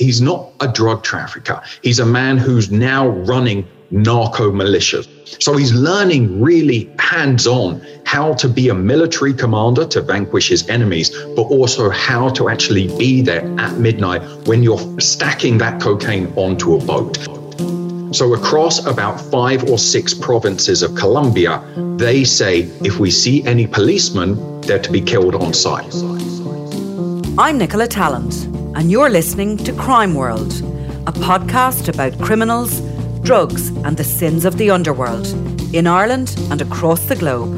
he's not a drug trafficker. He's a man who's now running narco militias. So he's learning really hands on how to be a military commander to vanquish his enemies, but also how to actually be there at midnight when you're stacking that cocaine onto a boat. So, across about five or six provinces of Colombia, they say if we see any policemen, they're to be killed on sight. I'm Nicola Tallant, and you're listening to Crime World, a podcast about criminals, drugs, and the sins of the underworld in Ireland and across the globe.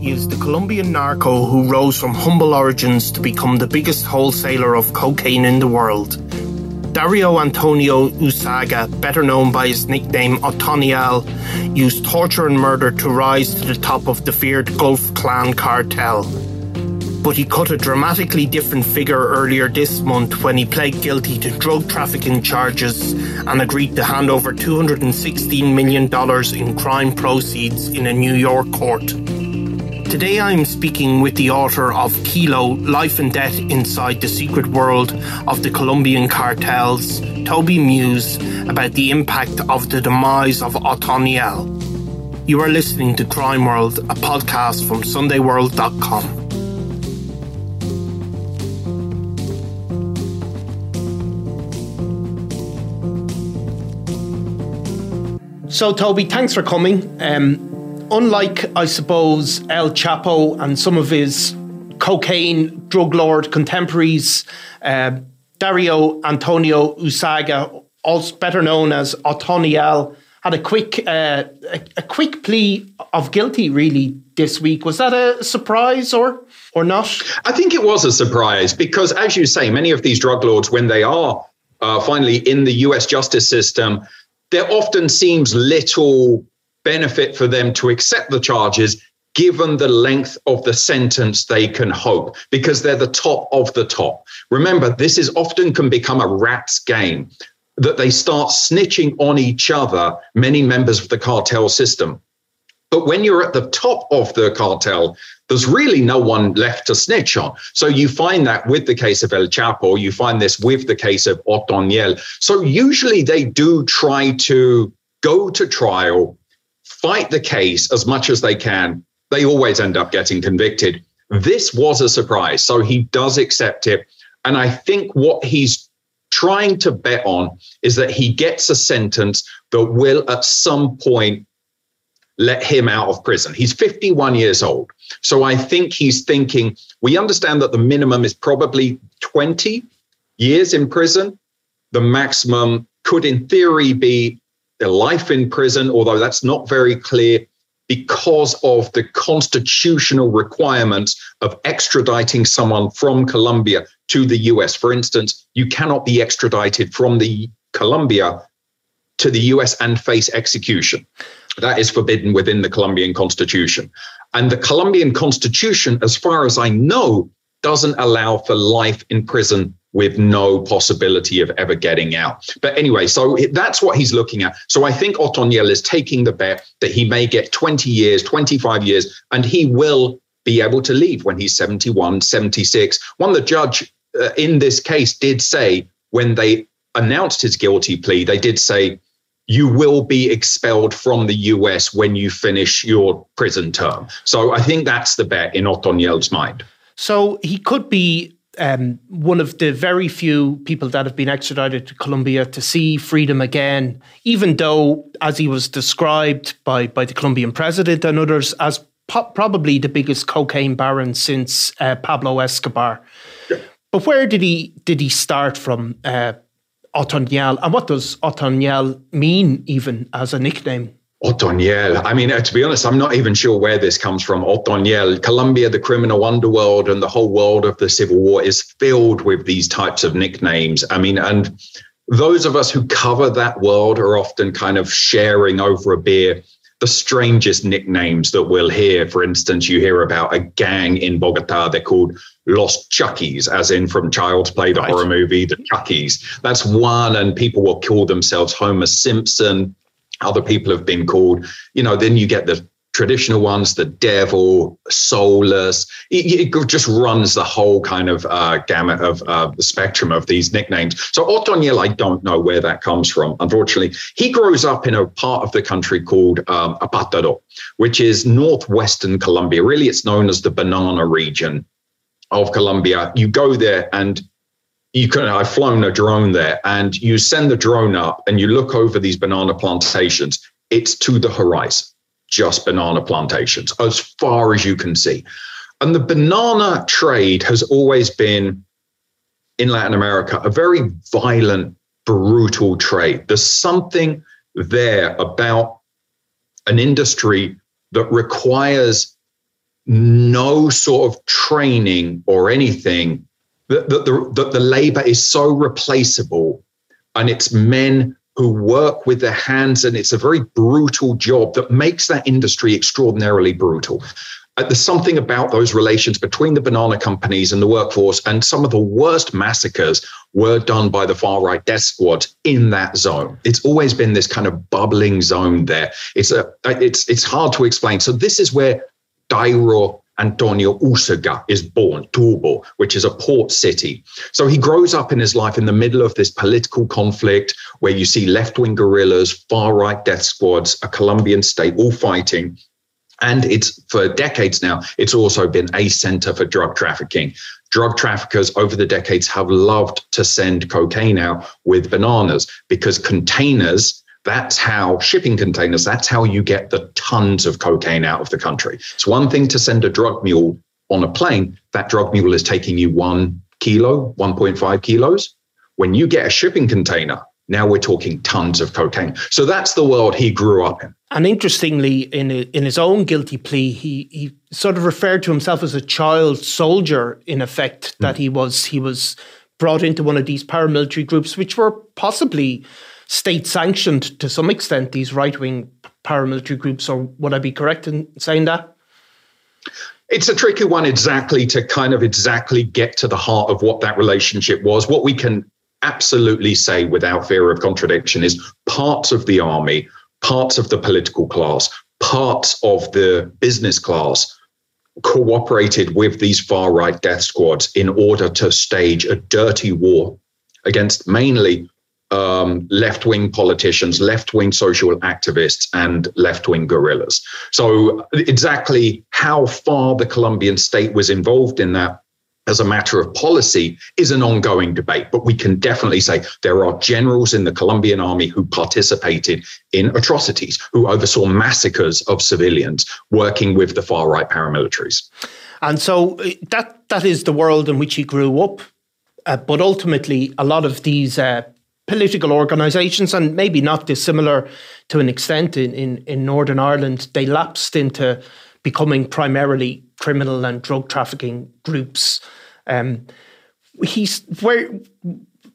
He is the Colombian narco who rose from humble origins to become the biggest wholesaler of cocaine in the world. Dario Antonio Úsuga, better known by his nickname Otoniel, used torture and murder to rise to the top of the feared Gulf Clan cartel. But he cut a dramatically different figure earlier this month when he pled guilty to drug trafficking charges and agreed to hand over $216 million in crime proceeds in a New York court. Today I'm speaking with the author of Kilo Life and Death Inside the Secret World of the Colombian Cartels, Toby Muse, about the impact of the demise of Otoniel. You are listening to Crime World, a podcast from SundayWorld.com. So, Toby, thanks for coming. Um, unlike, I suppose, El Chapo and some of his cocaine drug lord contemporaries, uh, Dario Antonio Úsuga, also better known as Otoniel, had a quick uh, a, a, quick plea of guilty really this week. Was that a surprise or or not? I think it was a surprise because, as you say, many of these drug lords, when they are uh, finally in the U.S. justice system, there often seems little benefit for them to accept the charges given the length of the sentence they can hope because they're the top of the top. Remember, this is often can become a rat's game that they start snitching on each other, many members of the cartel system. But when you're at the top of the cartel, there's really no one left to snitch on. So you find that with the case of El Chapo, you find this with the case of Otoniel. So usually they do try to go to trial fight the case as much as they can, they always end up getting convicted. This was a surprise. So he does accept it. And I think what he's trying to bet on is that he gets a sentence that will at some point let him out of prison. He's 51 years old. So I think he's thinking, we understand that the minimum is probably 20 years in prison. The maximum could, in theory, be their life in prison, although that's not very clear because of the constitutional requirements of extraditing someone from Colombia to the US. For instance, you cannot be extradited from the Colombia to the US and face execution. That is forbidden within the Colombian constitution. And the Colombian constitution, as far as I know, doesn't allow for life in prison with no possibility of ever getting out. But anyway, so that's what he's looking at. So I think Otoniel is taking the bet that he may get 20 years, 25 years, and he will be able to leave when he's 71, 76. One, the judge uh, in this case did say when they announced his guilty plea, they did say, you will be expelled from the US when you finish your prison term. So I think that's the bet in Otoniel's mind. So he could be um, one of the very few people that have been extradited to Colombia to see freedom again, even though, as he was described by, by the Colombian president and others, as po- probably the biggest cocaine baron since uh, Pablo Escobar. Yeah. But where did he did he start from, uh, Otoniel? And what does Otoniel mean, even as a nickname? Otoniel. I mean, to be honest, I'm not even sure where this comes from. Otoniel. Colombia, the criminal underworld, and the whole world of the Civil War is filled with these types of nicknames. I mean, and those of us who cover that world are often kind of sharing over a beer the strangest nicknames that we'll hear. For instance, you hear about a gang in Bogota. They're called Los Chuckies, as in from Child's Play, the right. horror movie, the Chuckies. That's one. And people will call themselves Homer Simpson other people have been called. You know, then you get the traditional ones, the devil, soulless. It, it just runs the whole kind of uh, gamut of uh, the spectrum of these nicknames. So Otoniel, I don't know where that comes from. Unfortunately, he grows up in a part of the country called um, Apartadó, which is northwestern Colombia. Really, it's known as the banana region of Colombia. You go there and you can I've flown a drone there and you send the drone up and you look over these banana plantations. It's to the horizon, just banana plantations as far as you can see. And the banana trade has always been in Latin America a very violent, brutal trade. There's something there about an industry that requires no sort of training or anything. That the, the, the, the labor is so replaceable and it's men who work with their hands and it's a very brutal job that makes that industry extraordinarily brutal. Uh, there's something about those relations between the banana companies and the workforce and some of the worst massacres were done by the far right death squad in that zone. It's always been this kind of bubbling zone there. It's a it's it's hard to explain. So this is where Dairo Antonio Úsuga is born, Turbo, which is a port city. So he grows up in his life in the middle of this political conflict where you see left wing guerrillas, far right death squads, a Colombian state all fighting. And it's for decades now, it's also been a center for drug trafficking. Drug traffickers over the decades have loved to send cocaine out with bananas because containers that's how shipping containers, that's how you get the tons of cocaine out of the country. It's one thing to send a drug mule on a plane. That drug mule is taking you one kilo, 1.5 kilos. When you get a shipping container, now we're talking tons of cocaine. So that's the world he grew up in. And interestingly, in in his own guilty plea, he he sort of referred to himself as a child soldier. In effect, that mm. he was he was brought into one of these paramilitary groups, which were possibly state sanctioned to some extent, these right wing paramilitary groups, or would I be correct in saying that? It's a tricky one exactly to kind of exactly get to the heart of what that relationship was. What we can absolutely say without fear of contradiction is parts of the army, parts of the political class, parts of the business class cooperated with these far right death squads in order to stage a dirty war against mainly um, left wing politicians, left wing social activists, and left wing guerrillas. So, exactly how far the Colombian state was involved in that as a matter of policy is an ongoing debate. But we can definitely say there are generals in the Colombian army who participated in atrocities, who oversaw massacres of civilians working with the far right paramilitaries. And so that that is the world in which he grew up. Uh, but ultimately, a lot of these uh, political organisations, and maybe not dissimilar to an extent in, in, in Northern Ireland, they lapsed into becoming primarily criminal and drug trafficking groups. Um, he's where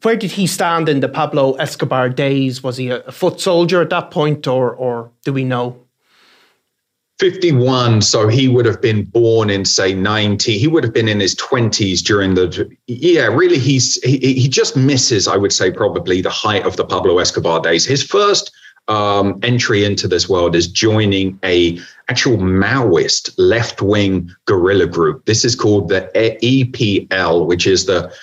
where did he stand in the Pablo Escobar days? Was he a, foot soldier at that point, or or do we know? 51 so he would have been born in say 90 he would have been in his 20s during the yeah really he's he, he just misses i would say probably the height of the pablo escobar days his first um, entry into this world is joining a actual maoist left-wing guerrilla group this is called the epl which is the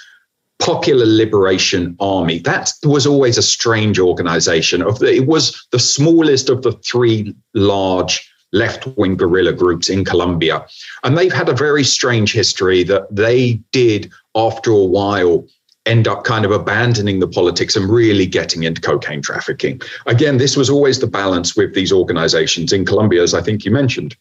Popular Liberation Army. That was always a strange organization. Of it was the smallest of the three large left wing guerrilla groups in Colombia. And they've had a very strange history that they did, after a while, end up kind of abandoning the politics and really getting into cocaine trafficking. Again, this was always the balance with these organizations in Colombia, as I think you mentioned.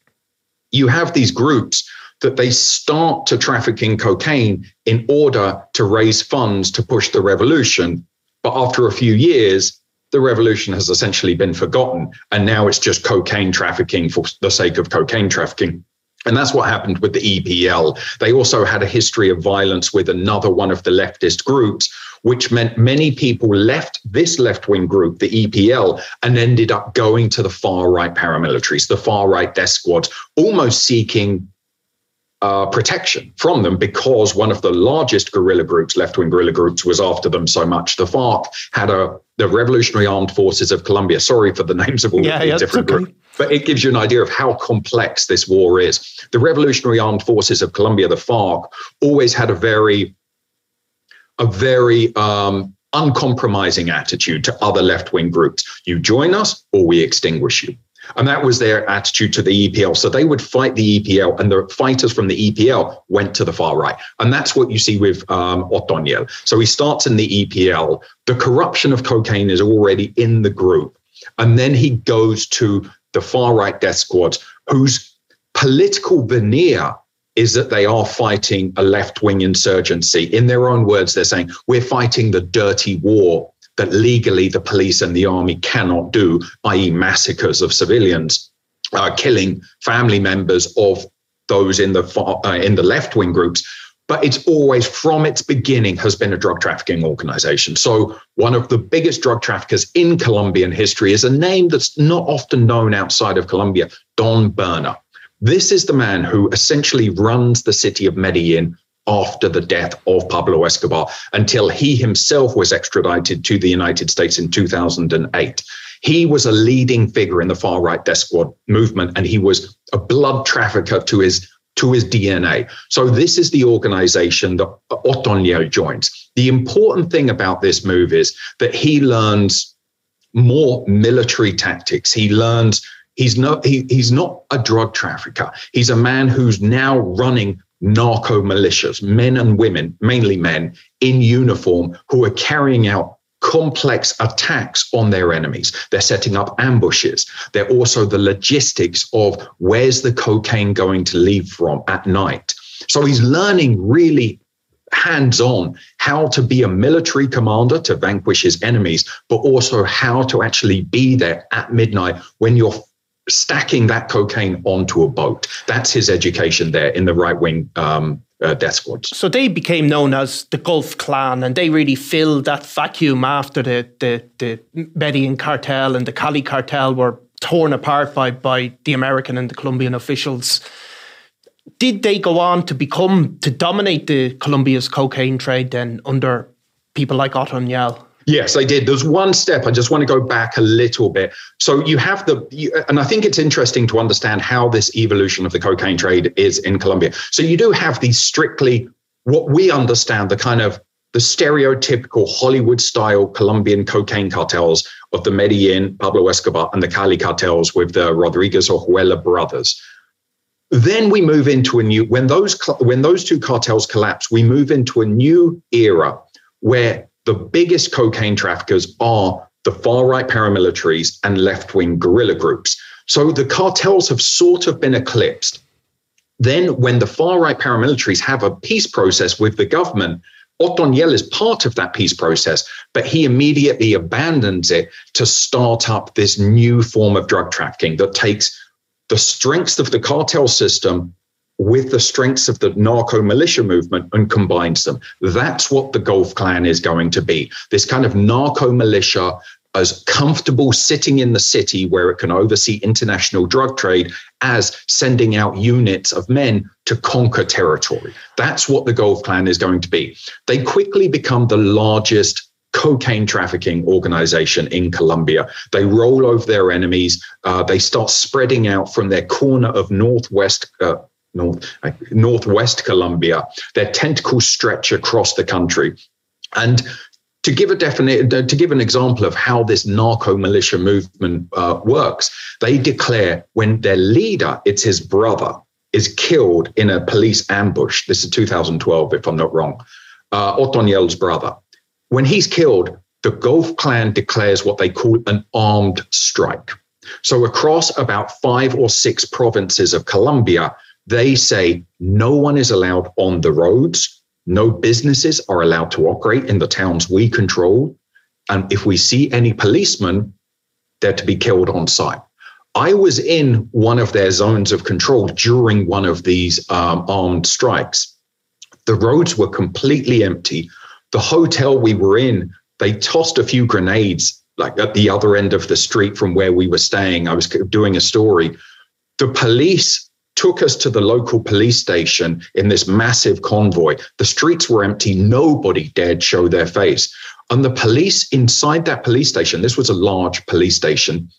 You have these groups that they start to traffic in cocaine in order to raise funds to push the revolution. But after a few years, the revolution has essentially been forgotten. And now it's just cocaine trafficking for the sake of cocaine trafficking. And that's what happened with the EPL. They also had a history of violence with another one of the leftist groups, which meant many people left this left wing group, the EPL, and ended up going to the far right paramilitaries, the far right death squads, almost seeking uh, protection from them because one of the largest guerrilla groups, left wing guerrilla groups, was after them so much. The FARC had a the Revolutionary Armed Forces of Colombia. Sorry for the names of all yeah, the yeah, different okay. groups. but it gives you an idea of how complex this war is. The Revolutionary Armed Forces of Colombia, the FARC, always had a very, a very um, uncompromising attitude to other left wing groups. You join us or we extinguish you. And that was their attitude to the EPL. So they would fight the EPL, and the fighters from the EPL went to the far right. And that's what you see with um, Otoniel. So he starts in the EPL. The corruption of cocaine is already in the group. And then he goes to the far right death squads, whose political veneer is that they are fighting a left wing insurgency. In their own words, they're saying, we're fighting the dirty war that legally the police and the army cannot do, i.e., massacres of civilians, uh, killing family members of those in the far, uh, in the left wing groups. But it's always from its beginning has been a drug trafficking organization. So one of the biggest drug traffickers in Colombian history is a name that's not often known outside of Colombia, Don Berna. This is the man who essentially runs the city of Medellin after the death of Pablo Escobar until he himself was extradited to the United States in 2008. He was a leading figure in the far right death squad movement, and he was a blood trafficker to his to his DNA. So this is the organization that Otoniel joins. The important thing about this move is that he learns more military tactics. He learns he's not he, he's not a drug trafficker. He's a man who's now running narco militias, men and women, mainly men in uniform, who are carrying out complex attacks on their enemies. They're setting up ambushes. They're also the logistics of where's the cocaine going to leave from at night. So he's learning really hands on how to be a military commander to vanquish his enemies, but also how to actually be there at midnight when you're stacking that cocaine onto a boat. That's his education there in the right wing um, uh, death squads. So they became known as the Gulf Clan, and they really filled that vacuum after the the, the Medellin cartel and the Cali cartel were torn apart by by the American and the Colombian officials. Did they go on to become to dominate the Colombia's cocaine trade then under people like Otoniel? Yes, I did. There's one step. I just want to go back a little bit. So you have the, you, and I think it's interesting to understand how this evolution of the cocaine trade is in Colombia. So you do have these strictly what we understand the kind of the stereotypical Hollywood style Colombian cocaine cartels of the Medellin, Pablo Escobar, and the Cali cartels with the Rodriguez Orejuela brothers. Then we move into a new when those when those two cartels collapse, we move into a new era where the biggest cocaine traffickers are the far right paramilitaries and left wing guerrilla groups. So the cartels have sort of been eclipsed. Then, when the far right paramilitaries have a peace process with the government, Otoniel is part of that peace process, but he immediately abandons it to start up this new form of drug trafficking that takes the strengths of the cartel system with the strengths of the narco militia movement and combines them. That's what the Gulf Clan is going to be. This kind of narco militia as comfortable sitting in the city where it can oversee international drug trade as sending out units of men to conquer territory. That's what the Gulf Clan is going to be. They quickly become the largest cocaine trafficking organization in Colombia. They roll over their enemies. Uh, they start spreading out from their corner of northwest uh, north, northwest Colombia. Their tentacles stretch across the country. And to give a definite, to give an example of how this narco militia movement uh, works, they declare when their leader, it's his brother, is killed in a police ambush. This is 2012, if I'm not wrong. Uh, Otoniel's brother. When he's killed, the Gulf clan declares what they call an armed strike. So across about five or six provinces of Colombia, they say no one is allowed on the roads, no businesses are allowed to operate in the towns we control. And if we see any policemen, they're to be killed on sight. I was in one of their zones of control during one of these um, armed strikes. The roads were completely empty. The hotel we were in, they tossed a few grenades like at the other end of the street from where we were staying. I was doing a story. The police took us to the local police station in this massive convoy. The streets were empty. Nobody dared show their face. And the police inside that police station, this was a large police station,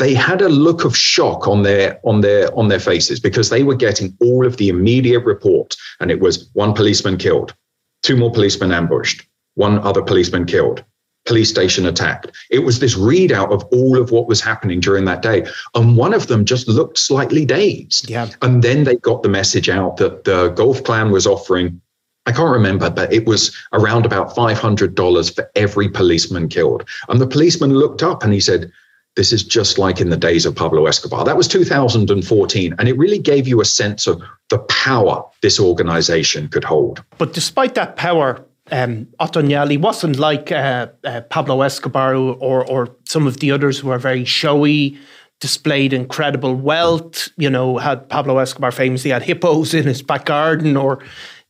they had a look of shock on their on their on their faces because they were getting all of the immediate report. and it was one policeman killed two more policemen ambushed one other policeman killed police station attacked it was this readout of all of what was happening during that day and one of them just looked slightly dazed yeah and then they got the message out that the gulf clan was offering I can't remember, but it was around about $500 for every policeman killed. And the policeman looked up and he said, this is just like in the days of Pablo Escobar. That was 2014. And it really gave you a sense of the power this organization could hold. But despite that power, um, wasn't like uh, uh, Pablo Escobar or, or some of the others who are very showy, displayed incredible wealth. You know, had Pablo Escobar famously had hippos in his back garden, or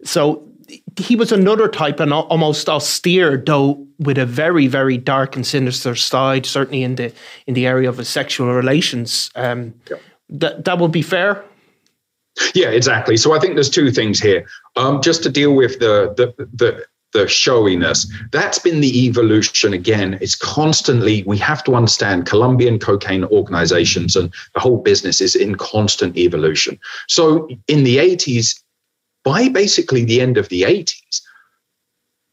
so he was another type and almost austere, though with a very, very dark and sinister side. Certainly in the in the area of his sexual relations. Um, yeah. That that would be fair. Yeah, exactly. So I think there's two things here. Um, just to deal with the the the the showiness. That's been the evolution again. It's constantly, we have to understand Colombian cocaine organizations and the whole business is in constant evolution. So in the 80s, by basically the end of the 80s,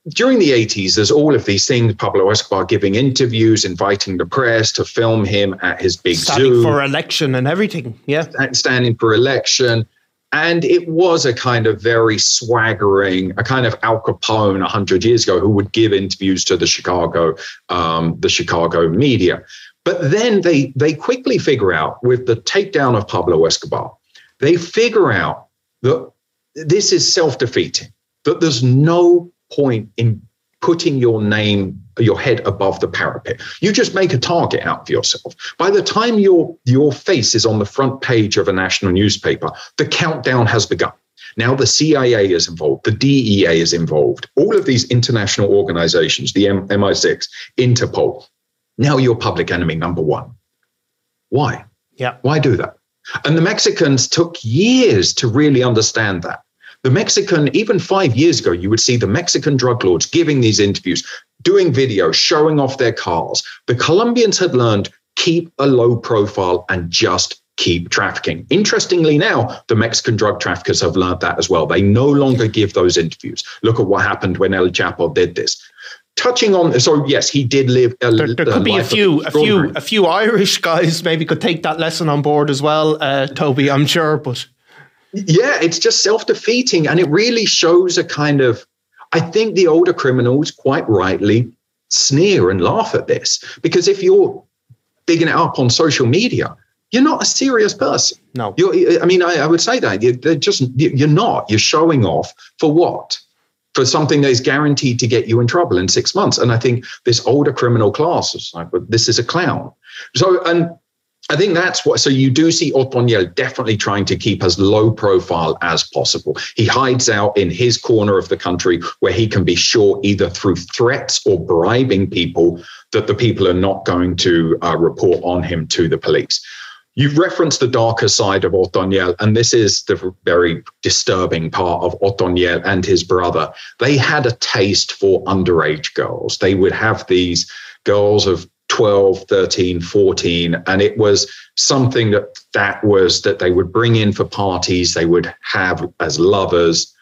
during the 80s, there's all of these things. Pablo Escobar giving interviews, inviting the press to film him at his big standing zoo. for election and everything. Yeah. Standing for election. And it was a kind of very swaggering, a kind of Al Capone 100 years ago who would give interviews to the Chicago, um, the Chicago media. But then they, they quickly figure out with the takedown of Pablo Escobar, they figure out that this is self defeating, that there's no point in putting your name, your head above the parapet. You just make a target out of yourself. By the time your, your face is on the front page of a national newspaper, the countdown has begun. Now the CIA is involved, the DEA is involved, all of these international organizations, the M- MI6, Interpol. Now you're public enemy number one. Why? Yeah. Why do that? And the Mexicans took years to really understand that. The Mexican, even five years ago, you would see the Mexican drug lords giving these interviews, doing videos, showing off their cars. The Colombians had learned keep a low profile and just keep trafficking. Interestingly, now the Mexican drug traffickers have learned that as well. They no longer give those interviews. Look at what happened when El Chapo did this. Touching on, so yes, he did live. A, there, there could be a few, a few, a few Irish guys maybe could take that lesson on board as well, uh, Toby. I'm sure, but yeah, it's just self defeating. And it really shows a kind of, I think the older criminals quite rightly sneer and laugh at this because if you're bigging it up on social media, you're not a serious person. No. You're, I mean, I, I would say that. You're just, you're not. You're showing off for what? For something that is guaranteed to get you in trouble in six months. And I think this older criminal class is like, this is a clown. So, and I think that's what. So you do see Otoniel definitely trying to keep as low profile as possible. He hides out in his corner of the country where he can be sure, either through threats or bribing people, that the people are not going to uh, report on him to the police. You've referenced the darker side of Otoniel, and this is the very disturbing part of Otoniel and his brother. They had a taste for underage girls. They would have these girls of 12 13 14 and it was something that that was that they would bring in for parties they would have as lovers.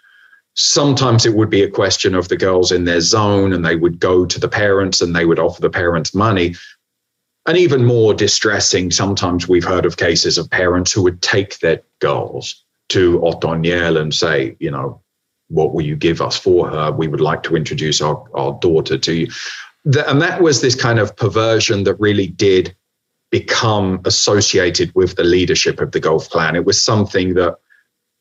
Sometimes it would be a question of the girls in their zone and they would go to the parents and they would offer the parents money. And even more distressing sometimes we've heard of cases of parents who would take their girls to Otoniel and say you know what will you give us for her? We would like to introduce our, our daughter to you the, and that was this kind of perversion that really did become associated with the leadership of the Gulf clan. It was something that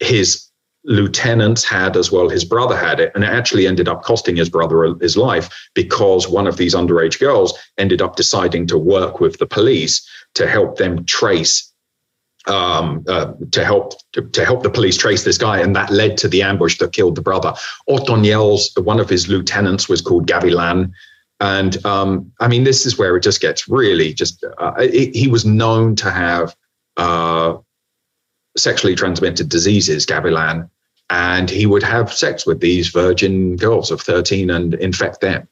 his lieutenants had as well. His brother had it, and it actually ended up costing his brother his life because one of these underage girls ended up deciding to work with the police to help them trace. Um, uh, to help to, to, help the police trace this guy, and that led to the ambush that killed the brother. Otoniel's one of his lieutenants was called Gavilan, and um, I mean, this is where it just gets really just. Uh, it, he was known to have uh, sexually transmitted diseases, Gavilan, and he would have sex with these virgin girls of 13 and infect them.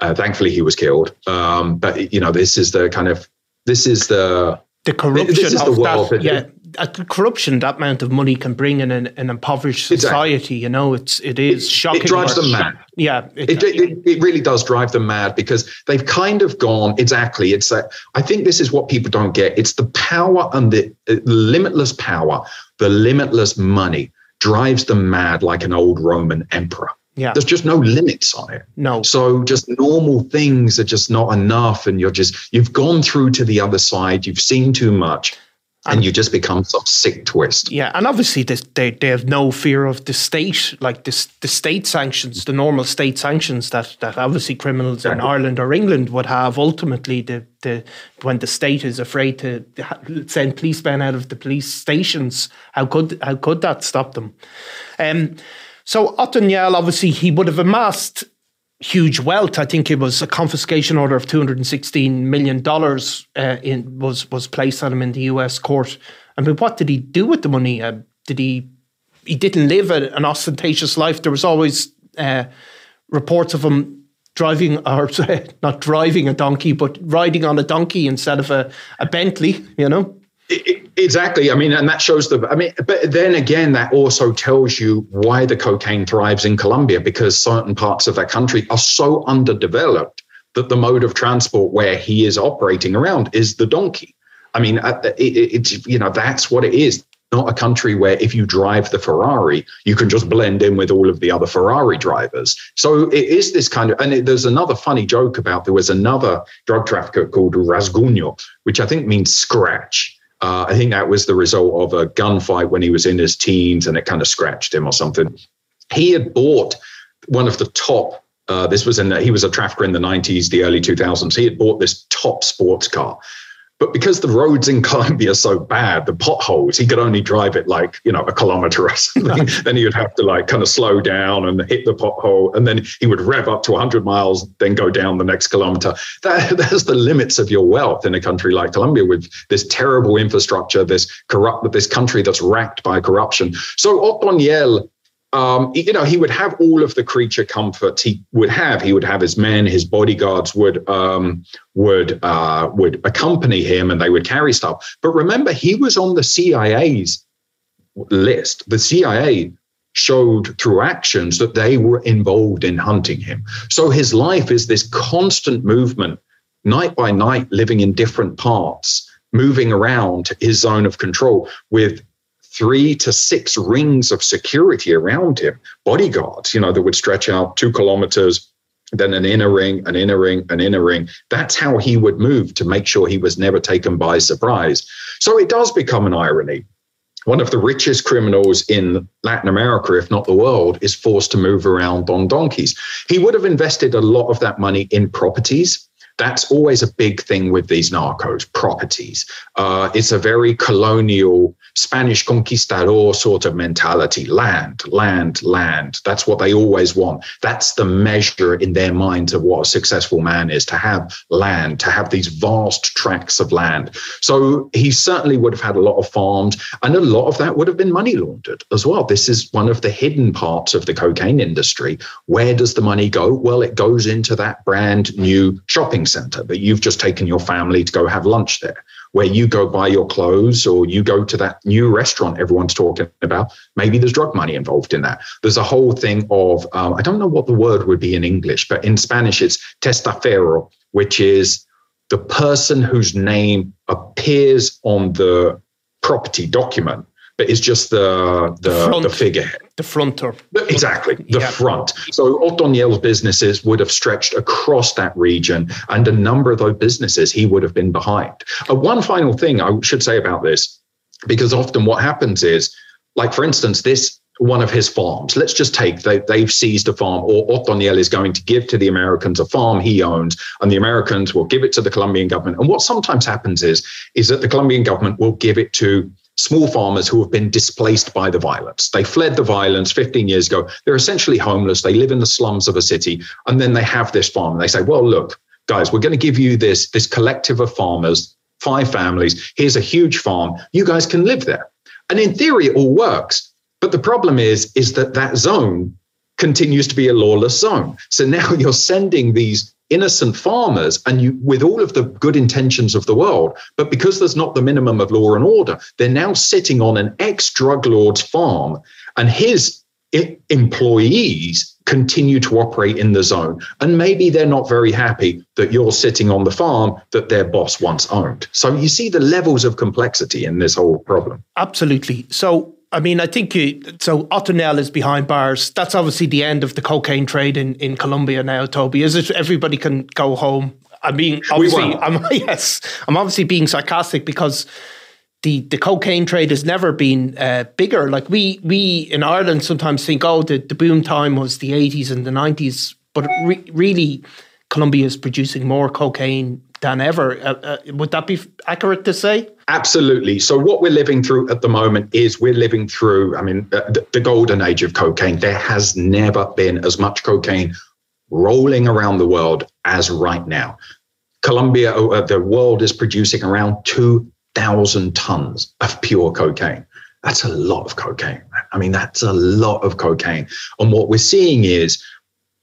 Uh, thankfully, he was killed. Um, but you know, this is the kind of this is the the corruption of that, yeah, uh, corruption that amount of money can bring in an, an impoverished society. Exactly. You know, it's it is shocking. It drives them mad. Yeah, it, it, it, it, really does drive them mad because they've kind of gone exactly. It's that I think this is what people don't get. It's the power and the uh, limitless power, the limitless money drives them mad like an old Roman emperor. Yeah. There's just no limits on it. No. So just normal things are just not enough. And you're just, you've gone through to the other side, you've seen too much. And, you just become some sick twist. Yeah, and obviously this, they they have no fear of the state, like this the state sanctions, the normal state sanctions that that obviously criminals in Ireland or England would have. Ultimately, the the when the state is afraid to send policemen out of the police stations, how could how could that stop them? Um, so Otoniel, obviously, he would have amassed huge wealth. I think it was a confiscation order of two hundred and sixteen million dollars uh, in was was placed on him in the U.S. court. I mean, what did he do with the money? Uh, did he? He didn't live a, an ostentatious life. There was always uh, reports of him driving or not driving a donkey, but riding on a donkey instead of a, a Bentley. You know. Exactly. I mean, and that shows the. I mean, but then again, that also tells you why the cocaine thrives in Colombia because certain parts of that country are so underdeveloped that the mode of transport where he is operating around is the donkey. I mean, uh, it, it's you know that's what it is. Not a country where if you drive the Ferrari, you can just blend in with all of the other Ferrari drivers. So it is this kind of, and it, there's another funny joke about there was another drug trafficker called Rasguño, which I think means scratch uh, I think that was the result of a gunfight when he was in his teens and it kind of scratched him or something. He had bought one of the top, uh, this was in, he was a trafficker in the 90s, the early 2000s. He had bought this top sports car but because the roads in Colombia are so bad, the potholes, he could only drive it like, you know, a kilometer or something. then he would have to like kind of slow down and hit the pothole. And then he would rev up to 100 miles, then go down the next kilometer. That, that's the limits of your wealth in a country like Colombia with this terrible infrastructure, this corrupt, this country that's racked by corruption. So Otoniel um, you know, he would have all of the creature comforts he would have. He would have his men, his bodyguards would um, would uh, would accompany him, and they would carry stuff. But remember, he was on the CIA's list. The CIA showed through actions that they were involved in hunting him. So his life is this constant movement, night by night, living in different parts, moving around his zone of control with three to six rings of security around him, bodyguards, you know, that would stretch out two kilometers, then an inner ring, an inner ring, an inner ring. That's how he would move to make sure he was never taken by surprise. So it does become an irony. One of the richest criminals in Latin America, if not the world, is forced to move around on donkeys. He would have invested a lot of that money in properties that's always a big thing with these narcos properties. Uh, it's a very colonial Spanish conquistador sort of mentality land, land, land. That's what they always want. That's the measure in their minds of what a successful man is to have land, to have these vast tracts of land. So he certainly would have had a lot of farms, and a lot of that would have been money laundered as well. This is one of the hidden parts of the cocaine industry. Where does the money go? Well, it goes into that brand new shopping center that you've just taken your family to go have lunch there where you go buy your clothes or you go to that new restaurant everyone's talking about. Maybe there's drug money involved in that. There's a whole thing of, um, I don't know what the word would be in English, but in Spanish it's testaferro, which is the person whose name appears on the property document but is just the the, the figurehead. The fronter. Exactly, the yeah. front. So Otoniel's businesses would have stretched across that region, and a number of those businesses he would have been behind. Uh, one final thing I should say about this, because often what happens is, like for instance, this one of his farms. Let's just take they, they've seized a farm, or Otoniel is going to give to the Americans a farm he owns, and the Americans will give it to the Colombian government. And what sometimes happens is, is that the Colombian government will give it to small farmers who have been displaced by the violence. They fled the violence 15 years ago. They're essentially homeless. They live in the slums of a city. And then they have this farm. And they say, well, look, guys, we're going to give you this, this collective of farmers, five families. Here's a huge farm. You guys can live there. And in theory, it all works. But the problem is, is that that zone continues to be a lawless zone. So now you're sending these innocent farmers and you with all of the good intentions of the world but because there's not the minimum of law and order they're now sitting on an ex drug lord's farm and his employees continue to operate in the zone. And maybe they're not very happy that you're sitting on the farm that their boss once owned. So you see the levels of complexity in this whole problem. Absolutely. So I mean, I think so. Otoniel is behind bars. That's obviously the end of the cocaine trade in, in Colombia now. Toby, is it? Everybody can go home. I mean, obviously, I'm yes, I'm obviously being sarcastic because the the cocaine trade has never been uh, bigger. Like we we in Ireland sometimes think, oh, the, the boom time was the 80s and the 90s, but re- really, Colombia is producing more cocaine than ever. Uh, uh, would that be accurate to say? Absolutely. So, what we're living through at the moment is we're living through, I mean, uh, the, the golden age of cocaine. There has never been as much cocaine rolling around the world as right now. Colombia, uh, the world is producing around 2,000 tons of pure cocaine. That's a lot of cocaine. I mean, that's a lot of cocaine. And what we're seeing is,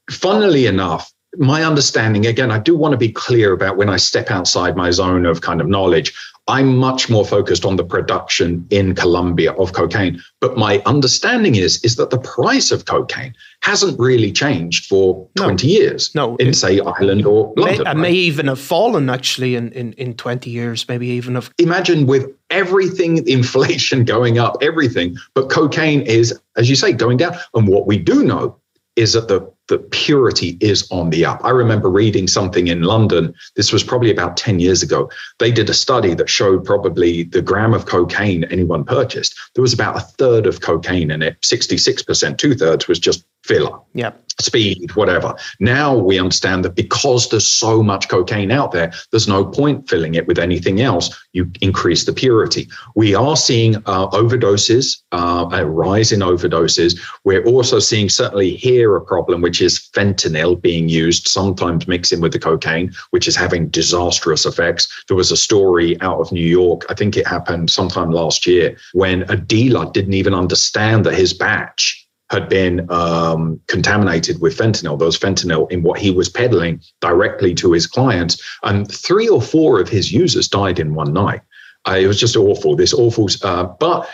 funnily enough, my understanding again i do want to be clear about when i step outside my zone of kind of knowledge i'm much more focused on the production in colombia of cocaine but my understanding is is that the price of cocaine hasn't really changed for no, 20 years no. in say ireland or london may, right? may even have fallen actually in, in in 20 years maybe even have imagine with everything inflation going up everything but cocaine is as you say going down. And what we do know is that the the purity is on the up. I remember reading something in London. This was probably about 10 years ago. They did a study that showed probably the gram of cocaine anyone purchased. There was about a third of cocaine in it, 66%, two thirds was just filler. Yeah speed, whatever. Now we understand that because there's so much cocaine out there, there's no point filling it with anything else. You increase the purity. We are seeing uh, overdoses, uh, a rise in overdoses. We're also seeing certainly here a problem, which is fentanyl being used, sometimes mixing with the cocaine, which is having disastrous effects. There was a story out of New York, I think it happened sometime last year, when a dealer didn't even understand that his batch had been um, contaminated with fentanyl. There was fentanyl in what he was peddling directly to his clients, and three or four of his users died in one night. Uh, it was just awful. This awful, uh, but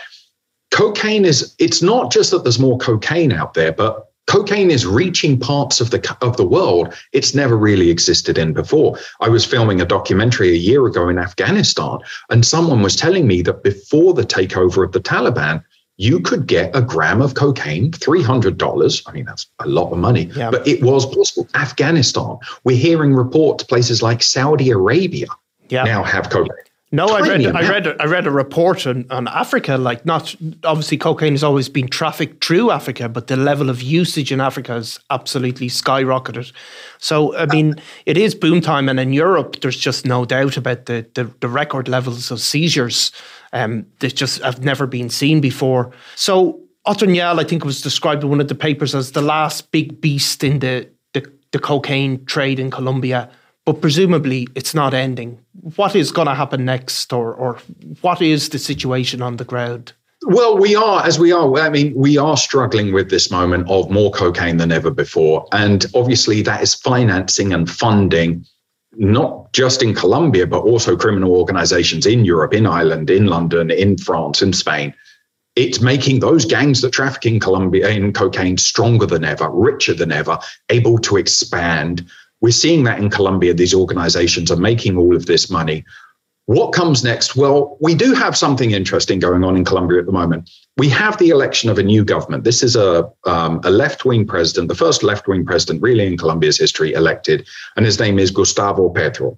cocaine is. It's not just that there's more cocaine out there, but cocaine is reaching parts of the of the world it's never really existed in before. I was filming a documentary a year ago in Afghanistan, and someone was telling me that before the takeover of the Taliban, you could get a gram of cocaine, $300. I mean, that's a lot of money, yeah. but it was possible. Afghanistan, we're hearing reports places like Saudi Arabia yeah. now have cocaine. No, I read, I read, I read a report on, on Africa. Like, not obviously, cocaine has always been trafficked through Africa, but the level of usage in Africa has absolutely skyrocketed. So, I uh, mean, it is boom time, and in Europe, there's just no doubt about the the, the record levels of seizures um, that just have never been seen before. So, Otoniel, I think, was described in one of the papers as the last big beast in the the, the cocaine trade in Colombia but presumably it's not ending. What is going to happen next, or, or what is the situation on the ground? Well, we are, as we are, I mean, we are struggling with this moment of more cocaine than ever before. And obviously, that is financing and funding, not just in Colombia, but also criminal organizations in Europe, in Ireland, in London, in France, in Spain. It's making those gangs that traffic in Colombia in cocaine stronger than ever, richer than ever, able to expand, we're seeing that in Colombia. These organizations are making all of this money. What comes next? Well, we do have something interesting going on in Colombia at the moment. We have the election of a new government. This is a, um, a left wing president, the first left wing president really in Colombia's history elected, and his name is Gustavo Petro.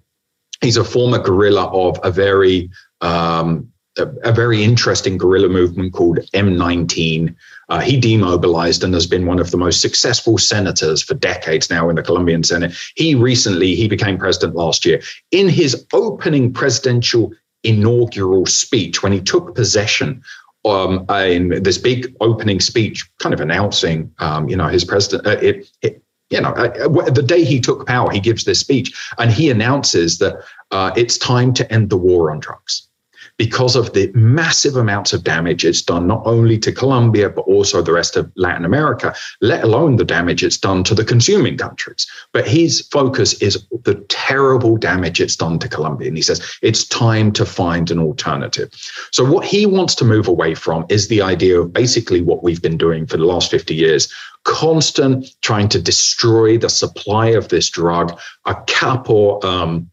He's a former guerrilla of a very um, a, a, very interesting guerrilla movement called M19, uh, he demobilized and has been one of the most successful senators for decades now in the Colombian Senate. He recently he became president last year. In his opening presidential inaugural speech, when he took possession um, in this big opening speech, kind of announcing, um, you know, his president. Uh, it, it, you know, uh, the day he took power, he gives this speech and he announces that uh, it's time to end the war on drugs because of the massive amounts of damage it's done, not only to Colombia, but also the rest of Latin America, let alone the damage it's done to the consuming countries. But his focus is the terrible damage it's done to Colombia. And he says it's time to find an alternative. So, what he wants to move away from is the idea of basically what we've been doing for the last 50 years constant trying to destroy the supply of this drug, a capo, um,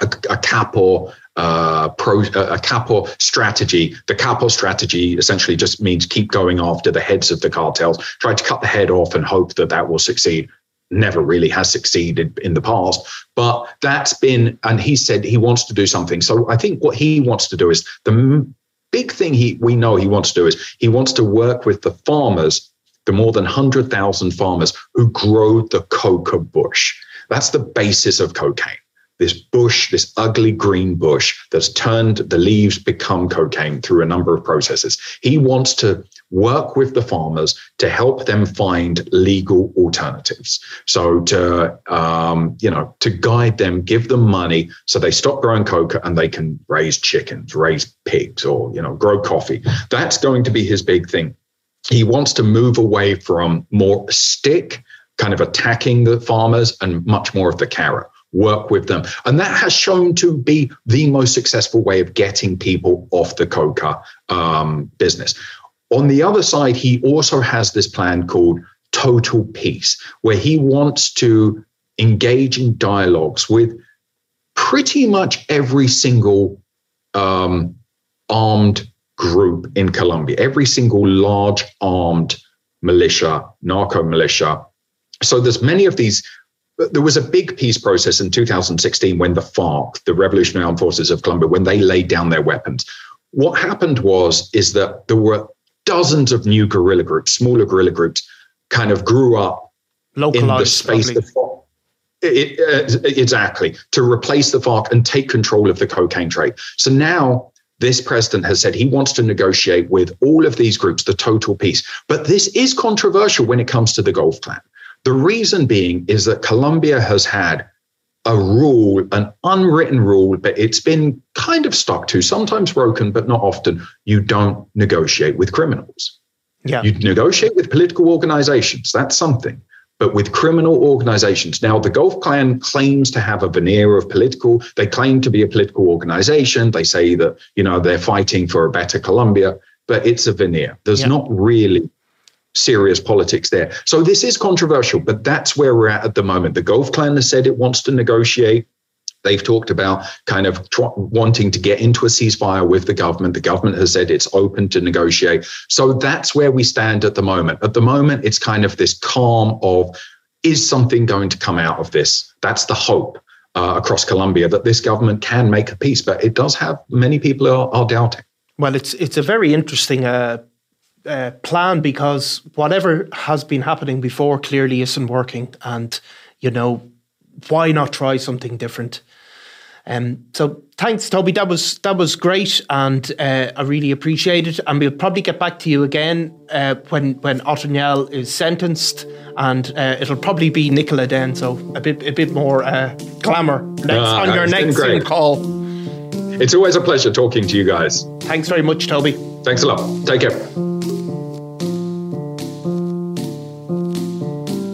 a, a capo uh, pro, a capo strategy. The capo strategy essentially just means keep going after the heads of the cartels, try to cut the head off and hope that that will succeed. Never really has succeeded in the past, but that's been, and he said he wants to do something. So I think what he wants to do is the big thing he we know he wants to do is he wants to work with the farmers, the more than 100,000 farmers who grow the coca bush. That's the basis of cocaine this bush, this ugly green bush that's turned the leaves become cocaine through a number of processes. He wants to work with the farmers to help them find legal alternatives. So to um, you know to guide them, give them money so they stop growing coca and they can raise chickens, raise pigs, or you know grow coffee. That's going to be his big thing. He wants to move away from more stick kind of attacking the farmers and much more of the carrot work with them. And that has shown to be the most successful way of getting people off the coca um, business. On the other side, he also has this plan called Total Peace, where he wants to engage in dialogues with pretty much every single um, armed group in Colombia, every single large armed militia, narco militia. So there's many of these there was a big peace process in 2016 when the FARC, the Revolutionary Armed Forces of Colombia, when they laid down their weapons. What happened was is that there were dozens of new guerrilla groups, smaller guerrilla groups, kind of grew up in the space of it, uh, exactly to replace the FARC and take control of the cocaine trade. So now this president has said he wants to negotiate with all of these groups the total peace. But this is controversial when it comes to the Gulf Clan. The reason being is that Colombia has had a rule, an unwritten rule, but it's been kind of stuck to, sometimes broken, but not often. You don't negotiate with criminals. Yeah. You negotiate with political organizations. That's something. But with criminal organizations, now the Gulf Clan claims to have a veneer of political. They claim to be a political organization. They say that you know they're fighting for a better Colombia, but it's a veneer. There's yeah. not really serious politics there. So this is controversial, but that's where we're at at the moment. The Gulf Clan has said it wants to negotiate. They've talked about kind of wanting to get into a ceasefire with the government. The government has said it's open to negotiate. So that's where we stand at the moment. At the moment, it's kind of this calm of is something going to come out of this? That's the hope. Uh, across Colombia, that this government can make a peace, but it does have many people are, are doubting. Well, it's it's a very interesting uh, uh, plan because whatever has been happening before clearly isn't working, and you know why not try something different? Um, so thanks, Toby. That was that was great, and uh, I really appreciate it. And we'll probably get back to you again uh, when when Otoniel is sentenced, and uh, it'll probably be Nicola then. So a bit a bit more uh, glamour next, ah, on your next Zoom call. It's always a pleasure talking to you guys. Thanks very much, Toby. Thanks a lot. Take care.